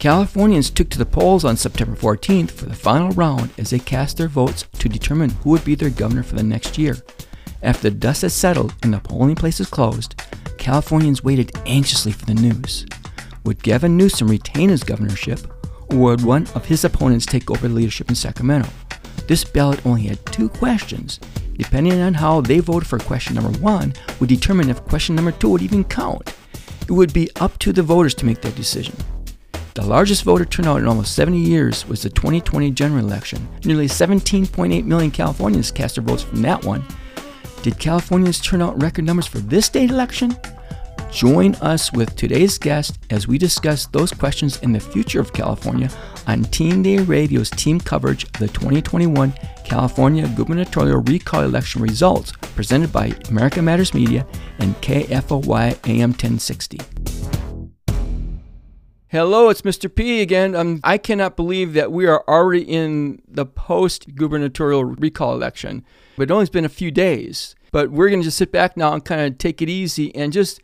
Californians took to the polls on September 14th for the final round as they cast their votes to determine who would be their governor for the next year. After the dust had settled and the polling places closed, Californians waited anxiously for the news. Would Gavin Newsom retain his governorship, or would one of his opponents take over leadership in Sacramento? This ballot only had two questions. Depending on how they voted for question number one, would determine if question number two would even count. It would be up to the voters to make that decision. The largest voter turnout in almost 70 years was the 2020 general election. Nearly 17.8 million Californians cast their votes from that one. Did Californians turn out record numbers for this state election? Join us with today's guest as we discuss those questions and the future of California on Teen Day Radio's team coverage of the 2021 California gubernatorial recall election results presented by America Matters Media and KFOY AM 1060. Hello, it's Mr. P again. Um, I cannot believe that we are already in the post gubernatorial recall election, but it only has been a few days. But we're going to just sit back now and kind of take it easy and just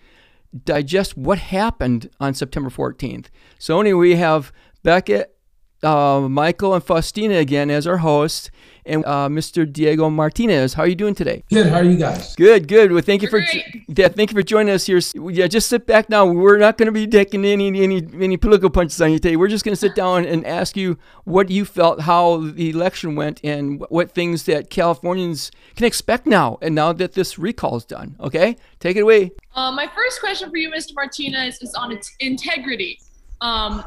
digest what happened on September 14th. So, anyway, we have Beckett uh, Michael and Faustina again as our hosts, and uh, Mr. Diego Martinez. How are you doing today? Good. How are you guys? Good. Good. Well, thank you for yeah, thank you for joining us here. Yeah, just sit back now. We're not going to be taking any any any political punches on you today. We're just going to sit down and ask you what you felt, how the election went, and what things that Californians can expect now, and now that this recall is done. Okay, take it away. Uh, my first question for you, Mr. Martinez, is on its integrity. Um,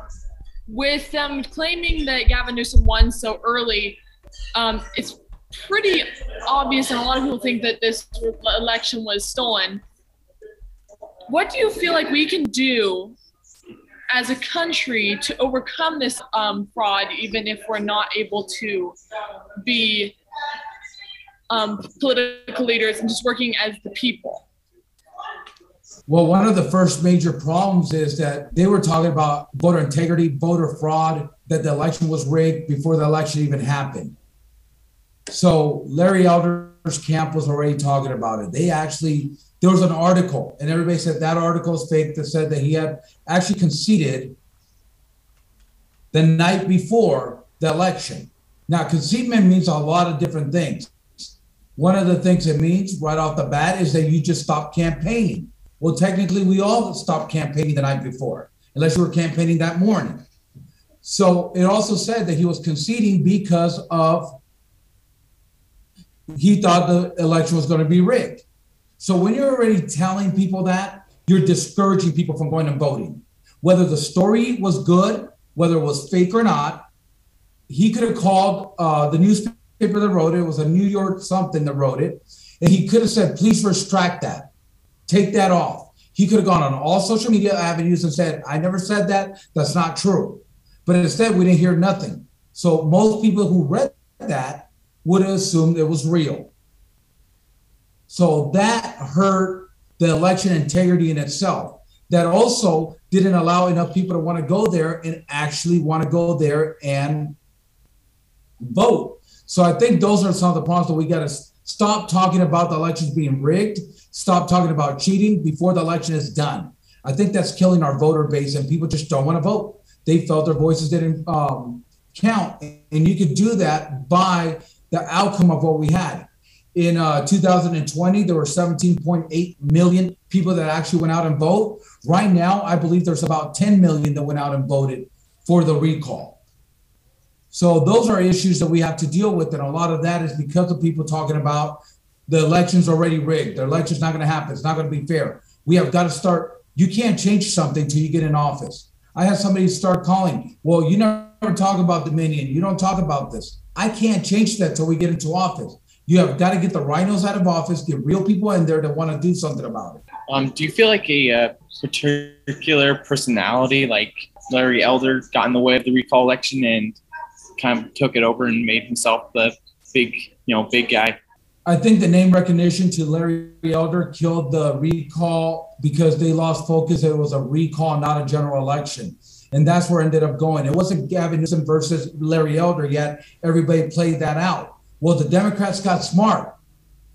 with them claiming that Gavin Newsom won so early, um, it's pretty obvious, and a lot of people think that this election was stolen. What do you feel like we can do as a country to overcome this um, fraud, even if we're not able to be um, political leaders and just working as the people? Well, one of the first major problems is that they were talking about voter integrity, voter fraud, that the election was rigged before the election even happened. So Larry Elder's camp was already talking about it. They actually, there was an article, and everybody said that article is fake that said that he had actually conceded the night before the election. Now, concedement means a lot of different things. One of the things it means right off the bat is that you just stop campaigning. Well, technically, we all stopped campaigning the night before, unless you were campaigning that morning. So it also said that he was conceding because of he thought the election was going to be rigged. So when you're already telling people that, you're discouraging people from going and voting. Whether the story was good, whether it was fake or not, he could have called uh, the newspaper that wrote it. It was a New York something that wrote it, and he could have said, "Please retract that." Take that off. He could have gone on all social media avenues and said, I never said that. That's not true. But instead, we didn't hear nothing. So most people who read that would have assumed it was real. So that hurt the election integrity in itself. That also didn't allow enough people to want to go there and actually want to go there and vote. So I think those are some of the problems that we got to stop talking about the elections being rigged stop talking about cheating before the election is done. I think that's killing our voter base, and people just don't want to vote. They felt their voices didn't um, count, and you could do that by the outcome of what we had. In uh, 2020, there were 17.8 million people that actually went out and vote. Right now, I believe there's about 10 million that went out and voted for the recall. So those are issues that we have to deal with, and a lot of that is because of people talking about the election's already rigged. The election's not going to happen. It's not going to be fair. We have got to start. You can't change something till you get in office. I had somebody start calling. Well, you never talk about Dominion. You don't talk about this. I can't change that till we get into office. You have got to get the RINOs out of office, get real people in there that want to do something about it. Um, do you feel like a uh, particular personality, like Larry Elder, got in the way of the recall election and kind of took it over and made himself the big, you know, big guy? I think the name recognition to Larry Elder killed the recall because they lost focus. It was a recall, not a general election. And that's where it ended up going. It wasn't Gavin Newsom versus Larry Elder yet. Everybody played that out. Well, the Democrats got smart.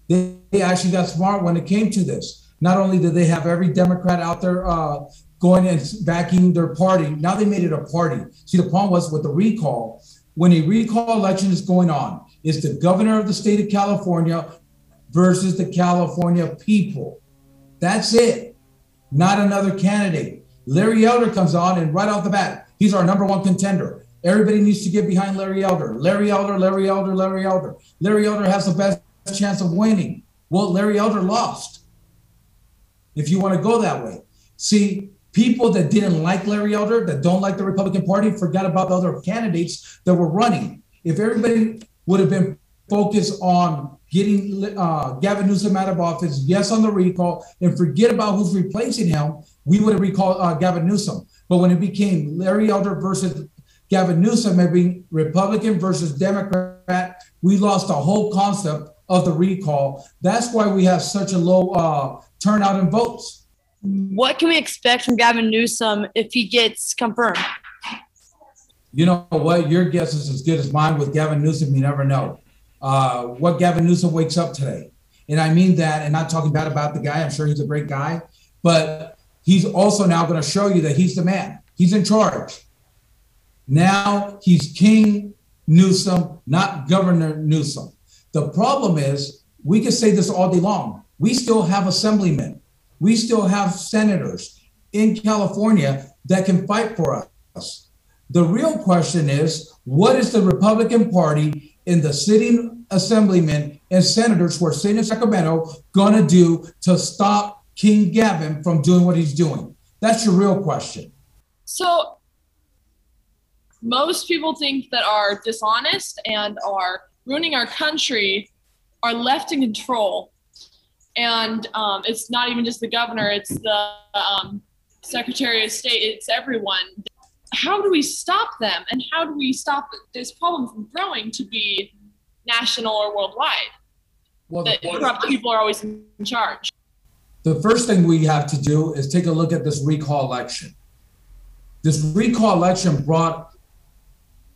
They, actually got smart when it came to this. Not only did they have every Democrat out there uh, going and backing their party. Now they made it a party. See, the problem was with the recall, when a recall election is going on, is the governor of the state of California versus the California people. That's it, not another candidate. Larry Elder comes on, and right off the bat, he's our number one contender. Everybody needs to get behind Larry Elder. Larry Elder, Larry Elder, Larry Elder. Larry Elder has the best chance of winning. Well, Larry Elder lost. If you want to go that way. See, people that didn't like Larry Elder, that don't like the Republican Party, forgot about the other candidates that were running. If everybody would have been focused on getting uh, Gavin Newsom out of office, yes on the recall, and forget about who's replacing him, we would have recalled uh, Gavin Newsom. But when it became Larry Elder versus Gavin Newsom, being Republican versus Democrat, we lost the whole concept of the recall. That's why we have such a low uh, turnout in votes. What can we expect from Gavin Newsom if he gets confirmed? You know what? Your guess is as good as mine with Gavin Newsom. You never know uh, what Gavin Newsom wakes up today. And I mean that, and not talking bad about the guy. I'm sure he's a great guy, but he's also now going to show you that he's the man. He's in charge. Now he's King Newsom, not Governor Newsom. The problem is, we can say this all day long. We still have assemblymen, we still have senators in California that can fight for us. The real question is what is the Republican Party in the sitting assemblymen and senators who are sitting in Sacramento going to do to stop King Gavin from doing what he's doing? That's your real question. So, most people think that are dishonest and are ruining our country are left in control. And um, it's not even just the governor, it's the um, Secretary of State, it's everyone. How do we stop them? And how do we stop this problem from growing to be national or worldwide? Well, that corrupt people are always in charge. The first thing we have to do is take a look at this recall election. This recall election brought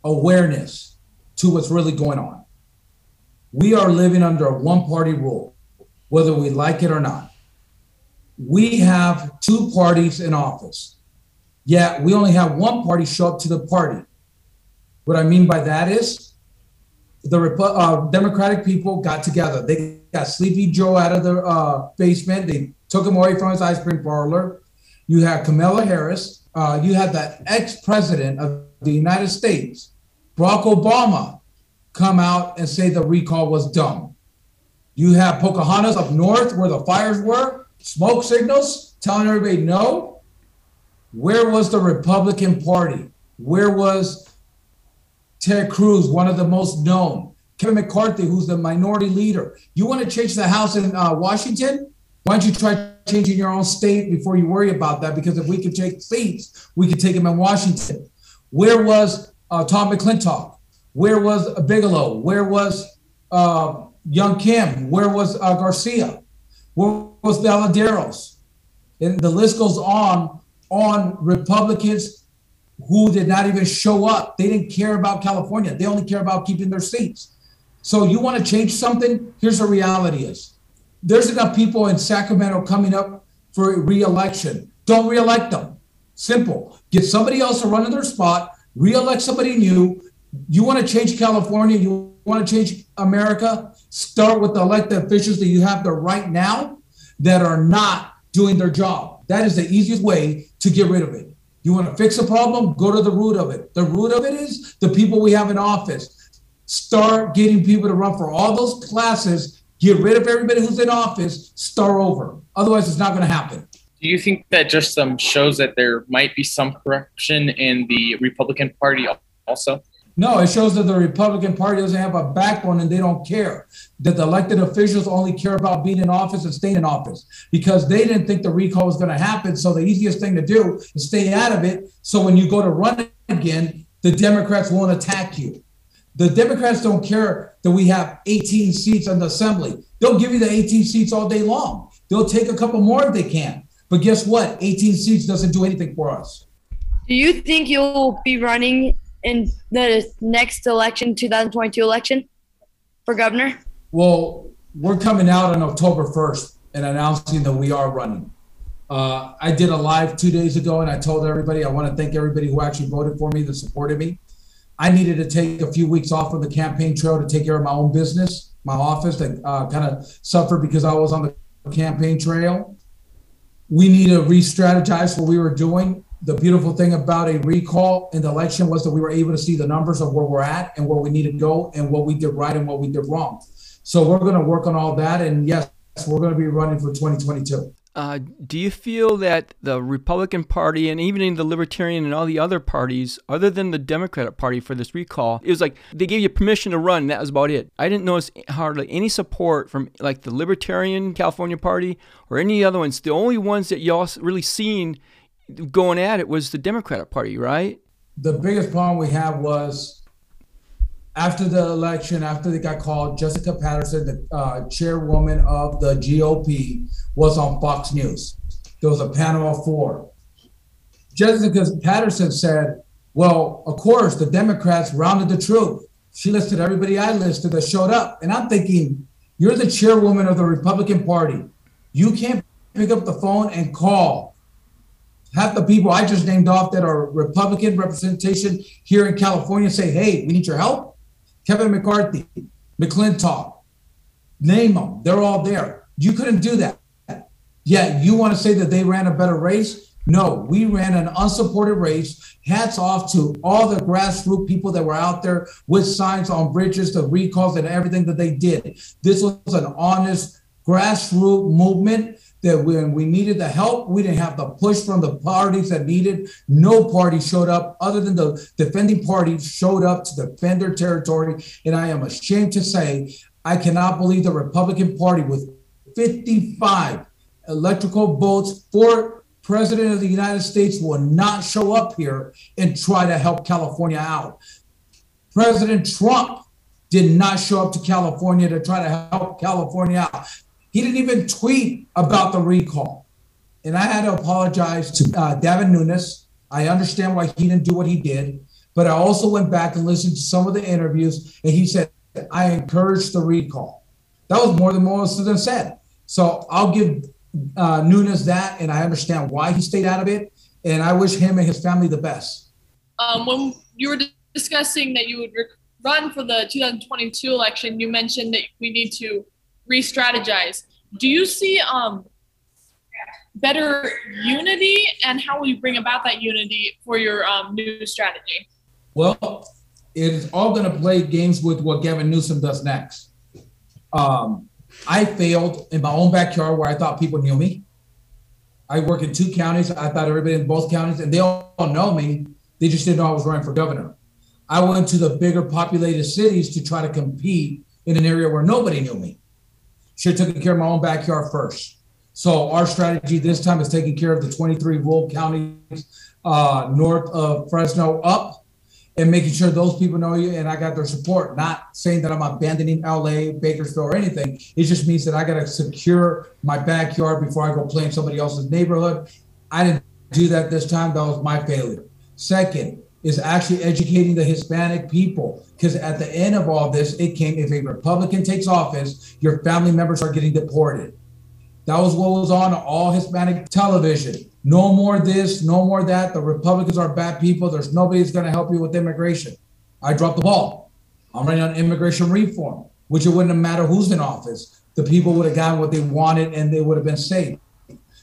awareness to what's really going on we are living under a one party rule, whether we like it or not. We have two parties in office, yet we only have one party show up to the party. What I mean by that is the uh, Democratic people got together. They got Sleepy Joe out of the uh, basement. They took him away from his ice cream parlor. You had Kamala Harris. Uh, you had the ex president of the United States, Barack Obama, come out and say the recall was dumb. You have Pocahontas up north where the fires were, smoke signals telling everybody no. Where was the Republican Party? Where was Ted Cruz, one of the most known? Kevin McCarthy, who's the minority leader. You want to change the House in uh, Washington? Why don't you try changing your own state before you worry about that? Because if we could take seats, we could take them in Washington. Where was uh, Tom McClintock? Where was Bigelow? Where was uh, Young Kim? Where was uh, Garcia? Where was Ballesteros? And the list goes on on Republicans who did not even show up. They didn't care about California. They only care about keeping their seats. So you want to change something? Here's the reality is there's enough people in Sacramento coming up for re-election. Don't re-elect them. Simple. Get somebody else to run in their spot, re-elect somebody new, you want to change California, you want to change America, start with the elected officials that you have there right now that are not doing their job. That is the easiest way to get rid of it. You want to fix a problem? Go to the root of it. The root of it is the people we have in office. Start getting people to run for all those classes, get rid of everybody who's in office, start over. Otherwise, it's not going to happen. Do you think that just um, shows that there might be some corruption in the Republican Party also? No, it shows that the Republican Party doesn't have a backbone and they don't care. That the elected officials only care about being in office and staying in office because they didn't think the recall was going to happen. So the easiest thing to do is stay out of it. So when you go to run again, the Democrats won't attack you. The Democrats don't care that we have 18 seats in the assembly. They'll give you the 18 seats all day long. They'll take a couple more if they can. But guess what? 18 seats doesn't do anything for us. Do you think you'll be running in the next election, 2022 election for governor? Well, we're coming out on October 1st and announcing that we are running. Uh, I did a live two days ago, and I told everybody I want to thank everybody who actually voted for me that supported me. I needed to take a few weeks off of the campaign trail to take care of my own business, my office that uh, kind of suffered because I was on the campaign trail. We need to re-strategize what we were doing. The beautiful thing about a recall in the election was that we were able to see the numbers of where we're at and where we need to go and what we did right and what we did wrong. So we're going to work on all that. And yes, we're going to be running for 2022. Uh, do you feel that the Republican Party and even in the Libertarian and all the other parties, other than the Democratic Party for this recall, it was like they gave you permission to run. that was about it. I didn't notice hardly any support from like the Libertarian California Party or any other ones. The only ones that y'all really seen going at it was the Democratic Party, right? The biggest problem we have was after the election, after they got called, Jessica Patterson, the uh, chairwoman of the GOP, was on Fox News. There was a panel of four. Jessica Patterson said, Well, of course, the Democrats rounded the truth. She listed everybody I listed that showed up. And I'm thinking, You're the chairwoman of the Republican Party. You can't pick up the phone and call half the people I just named off that are Republican representation here in California say, Hey, we need your help. Kevin McCarthy, McClintock, name them. They're all there. You couldn't do that. Yet you want to say that they ran a better race? No, we ran an unsupported race. Hats off to all the grassroots people that were out there with signs on bridges, the recalls, and everything that they did. This was an honest grassroots movement that when we needed the help, we didn't have the push from the parties that needed. No party showed up other than the defending party showed up to defend their territory. And I am ashamed to say, I cannot believe the Republican Party with 55 electrical votes for president of the United States will not show up here and try to help California out. President Trump did not show up to California to try to help California out. He didn't even tweet about the recall. And I had to apologize to uh, Devin Nunes. I understand why he didn't do what he did, but I also went back and listened to some of the interviews, and he said, I encouraged the recall. That was more than most of them said. So I'll give uh, Nunes that, and I understand why he stayed out of it. And I wish him and his family the best. Um, when you were discussing that you would run for the 2022 election, you mentioned that we need to re-strategize. Do you see um, better unity, and how will you bring about that unity for your um, new strategy? Well, it is all going to play games with what Gavin Newsom does next. Um, I failed in my own backyard where I thought people knew me. I work in two counties. I thought everybody in both counties, and they all know me. They just didn't know I was running for governor. I went to the bigger populated cities to try to compete in an area where nobody knew me should have taken care of my own backyard first. So our strategy this time is taking care of the 23 rural counties uh, north of Fresno up and making sure those people know you and I got their support. Not saying that I'm abandoning LA, Bakersfield, or anything. It just means that I got to secure my backyard before I go play in somebody else's neighborhood. I didn't do that this time. That was my failure. Second, is actually educating the Hispanic people. Because at the end of all this, it came if a Republican takes office, your family members are getting deported. That was what was on all Hispanic television. No more this, no more that. The Republicans are bad people. There's nobody that's going to help you with immigration. I dropped the ball. I'm running on immigration reform, which it wouldn't matter who's in office. The people would have gotten what they wanted and they would have been safe.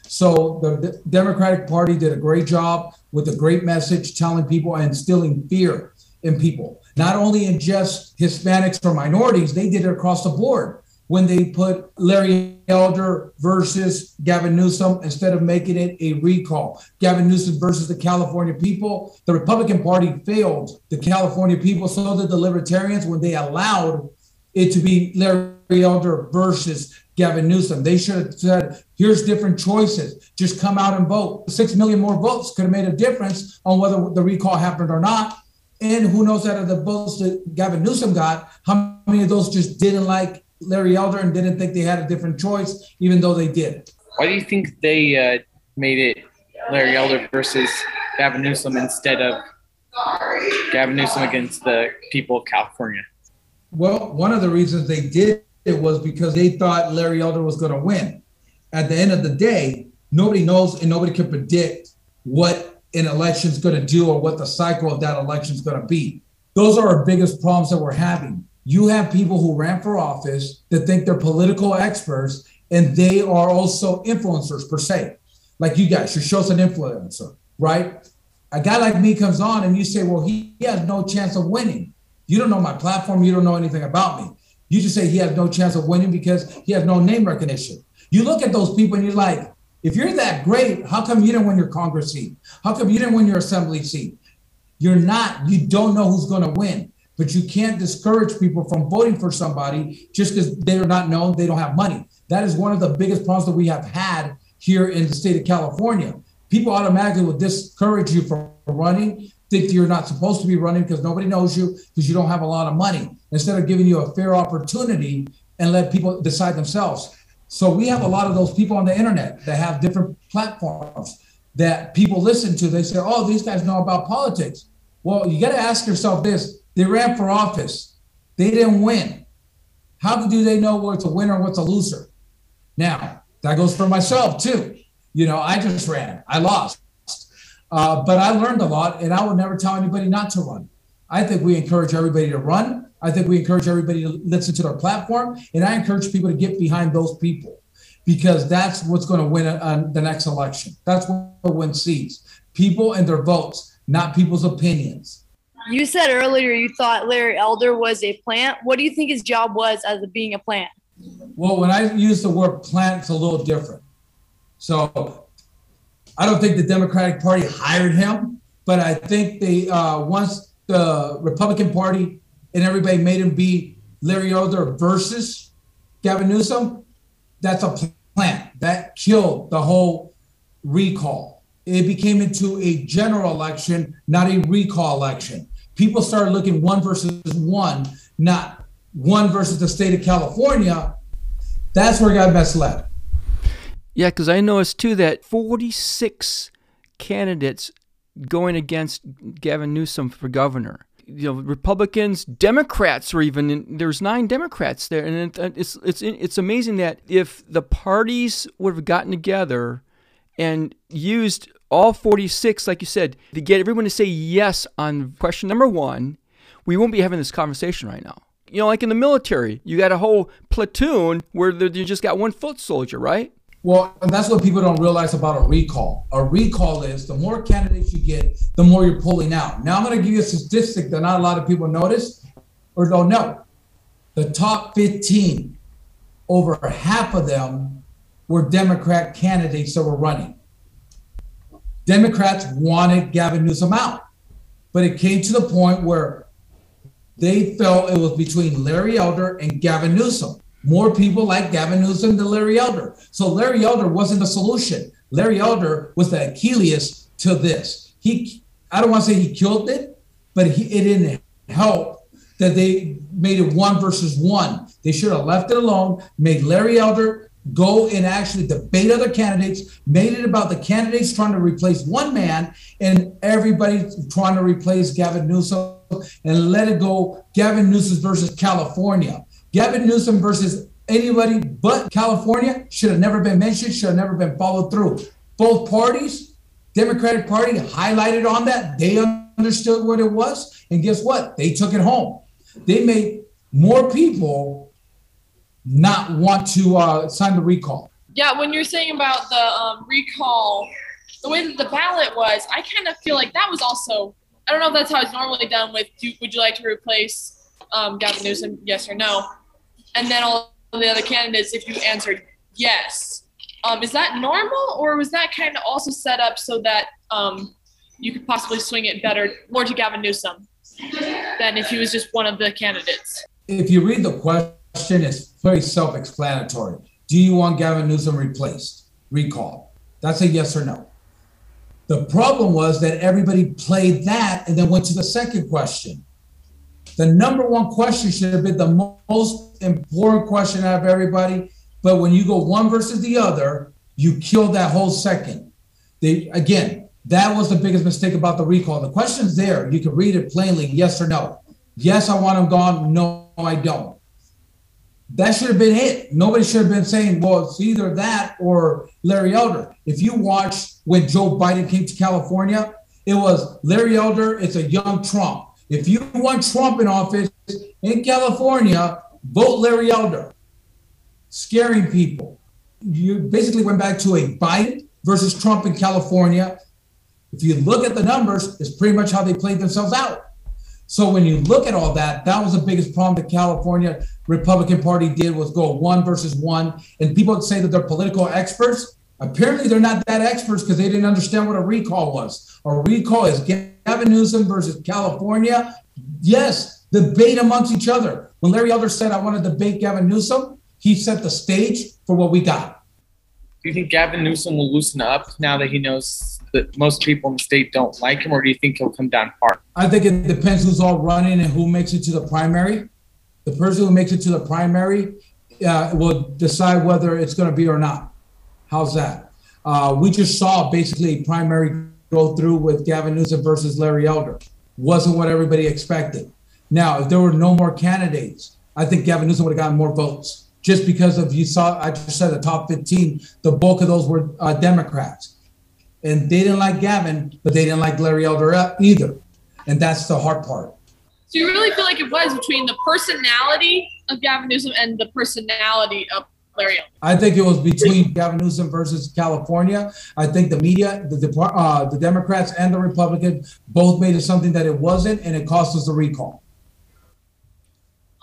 So the Democratic Party did a great job with a great message telling people and instilling fear in people, not only in just Hispanics or minorities, they did it across the board when they put Larry Elder versus Gavin Newsom instead of making it a recall. Gavin Newsom versus the California people. The Republican Party failed the California people, so did the Libertarians when they allowed it to be Larry Elder versus Gavin Newsom. They should have said, here's different choices. Just come out and vote. Six million more votes could have made a difference on whether the recall happened or not. And who knows out of the votes that Gavin Newsom got, how many of those just didn't like Larry Elder and didn't think they had a different choice, even though they did. Why do you think they uh, made it Larry Elder versus Gavin Newsom instead of Gavin Newsom against the people of California? Well, one of the reasons they did it was because they thought Larry Elder was going to win. At the end of the day, nobody knows and nobody can predict what an election is going to do or what the cycle of that election is going to be. Those are our biggest problems that we're having. You have people who ran for office that think they're political experts and they are also influencers per se. Like you guys, your show's an influencer, right? A guy like me comes on and you say, well, he, he has no chance of winning. You don't know my platform. You don't know anything about me. You just say he has no chance of winning because he has no name recognition. You look at those people and you're like, if you're that great, how come you didn't win your Congress seat? How come you didn't win your assembly seat? You're not, you don't know who's going to win. But you can't discourage people from voting for somebody just because they're not known, they don't have money. That is one of the biggest problems that we have had here in the state of California. People automatically will discourage you from running, think you're not supposed to be running because nobody knows you because you don't have a lot of money, instead of giving you a fair opportunity and let people decide themselves. So we have a lot of those people on the internet that have different platforms that people listen to. They say, oh, these guys know about politics. Well, you got to ask yourself this they ran for office, they didn't win. How do they know what's a winner and what's a loser? Now, that goes for myself too. You know, I just ran, I lost. Uh, but I learned a lot, and I would never tell anybody not to run. I think we encourage everybody to run. I think we encourage everybody to listen to their platform, and I encourage people to get behind those people because that's what's going to win uh, the next election. That's what wins seats. People and their votes, not people's opinions. You said earlier you thought Larry Elder was a plant. What do you think his job was as a, being a plant? Well, when I use the word plant, it's a little different. So I don't think the Democratic Party hired him, but I think they uh, once the Republican Party and everybody made him be Larry Elder versus Gavin Newsom, that's a plan that killed the whole recall. It became into a general election, not a recall election people started looking one versus one, not one versus the state of California. That's where it got misled. Yeah, because I noticed too that 46 candidates going against Gavin Newsom for governor. You know, Republicans, Democrats were even in, there's nine Democrats there, and uh, it's it's it's amazing that if the parties would have gotten together and used all 46, like you said, to get everyone to say yes on question number one, we won't be having this conversation right now. You know, like in the military, you got a whole platoon where you just got one foot soldier, right? Well, and that's what people don't realize about a recall. A recall is the more candidates you get, the more you're pulling out. Now, I'm going to give you a statistic that not a lot of people notice or don't know. The top 15, over half of them were Democrat candidates that were running. Democrats wanted Gavin Newsom out. But it came to the point where they felt it was between Larry Elder and Gavin Newsom. More people like Gavin Newsom than Larry Elder. So Larry Elder wasn't the solution. Larry Elder was the Achilles to this. He, I don't want to say he killed it, but he, it didn't help that they made it one versus one. They should have left it alone, made Larry Elder go and actually debate other candidates, made it about the candidates trying to replace one man and everybody trying to replace Gavin Newsom and let it go Gavin Newsom versus California. Gavin Newsom versus anybody but California should have never been mentioned, should have never been followed through. Both parties, Democratic Party highlighted on that. They understood what it was. And guess what? They took it home. They made more people not want to uh, sign the recall. Yeah, when you're saying about the um, recall, the way that the ballot was, I kind of feel like that was also. I don't know if that's how it's normally done. With do, would you like to replace um, Gavin Newsom? Yes or no, and then all the other candidates, if you answered yes, um, is that normal, or was that kind of also set up so that um, you could possibly swing it better more to Gavin Newsom than if he was just one of the candidates? If you read the question it's very self-explanatory. Do you want Gavin Newsom replaced? Recall. That's a yes or no. The problem was that everybody played that and then went to the second question. The number one question should have been the most important question out of everybody. But when you go one versus the other, you kill that whole second. They again, that was the biggest mistake about the recall. The question's there. You can read it plainly, yes or no. Yes, I want him gone. No, I don't. That should have been it. Nobody should have been saying, well, it's either that or Larry Elder. If you watch when Joe Biden came to California, it was Larry Elder, it's a young Trump. If you want Trump in office in California, vote Larry Elder. Scaring people. You basically went back to a Biden versus Trump in California. If you look at the numbers, it's pretty much how they played themselves out. So when you look at all that, that was the biggest problem the California Republican Party did was go one versus one. And people say that they're political experts. Apparently, they're not that experts because they didn't understand what a recall was. A recall is Gavin Newsom versus California. Yes, debate amongst each other. When Larry Elder said, I want to debate Gavin Newsom, he set the stage for what we got. Do you think Gavin Newsom will loosen up now that he knows that most people in the state don't like him, or do you think he'll come down hard? I think it depends who's all running and who makes it to the primary. The person who makes it to the primary uh, will decide whether it's going to be or not. How's that? Uh, we just saw basically a primary go through with Gavin Newsom versus Larry Elder. Wasn't what everybody expected. Now, if there were no more candidates, I think Gavin Newsom would have gotten more votes just because of you saw. I just said the top 15. The bulk of those were uh, Democrats, and they didn't like Gavin, but they didn't like Larry Elder either, and that's the hard part. So you really feel like it was between the personality of Gavin Newsom and the personality of Elder. I think it was between Gavin Newsom versus California. I think the media, the uh, the Democrats and the Republicans both made it something that it wasn't, and it cost us the recall.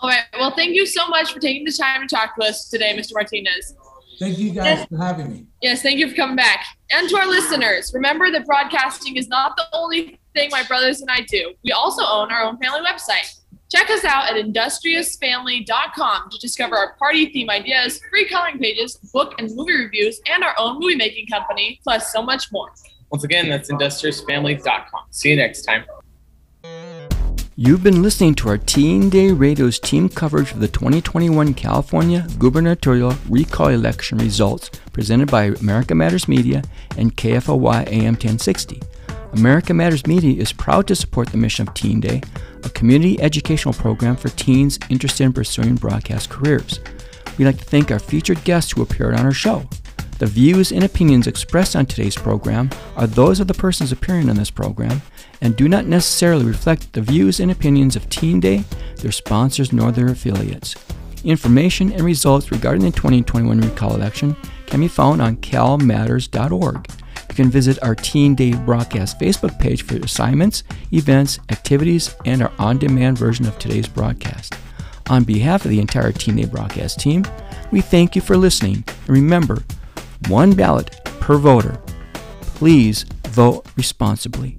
All right. Well, thank you so much for taking the time to talk to us today, Mr. Martinez. Thank you guys for having me. Yes, thank you for coming back. And to our listeners, remember that broadcasting is not the only thing my brothers and I do. We also own our own family website. Check us out at industriousfamily.com to discover our party theme ideas, free coloring pages, book and movie reviews, and our own movie making company, plus so much more. Once again, that's industriousfamily.com. See you next time. You've been listening to our Teen Day Radio's team coverage of the 2021 California gubernatorial recall election results presented by America Matters Media and KFOY AM 1060. America Matters Media is proud to support the mission of Teen Day, a community educational program for teens interested in pursuing broadcast careers. We'd like to thank our featured guests who appeared on our show. The views and opinions expressed on today's program are those of the persons appearing on this program and do not necessarily reflect the views and opinions of Teen Day, their sponsors, nor their affiliates. Information and results regarding the 2021 recall election can be found on calmatters.org. You can visit our Teen Day broadcast Facebook page for assignments, events, activities, and our on demand version of today's broadcast. On behalf of the entire Teen Day broadcast team, we thank you for listening. And remember, one ballot per voter. Please vote responsibly.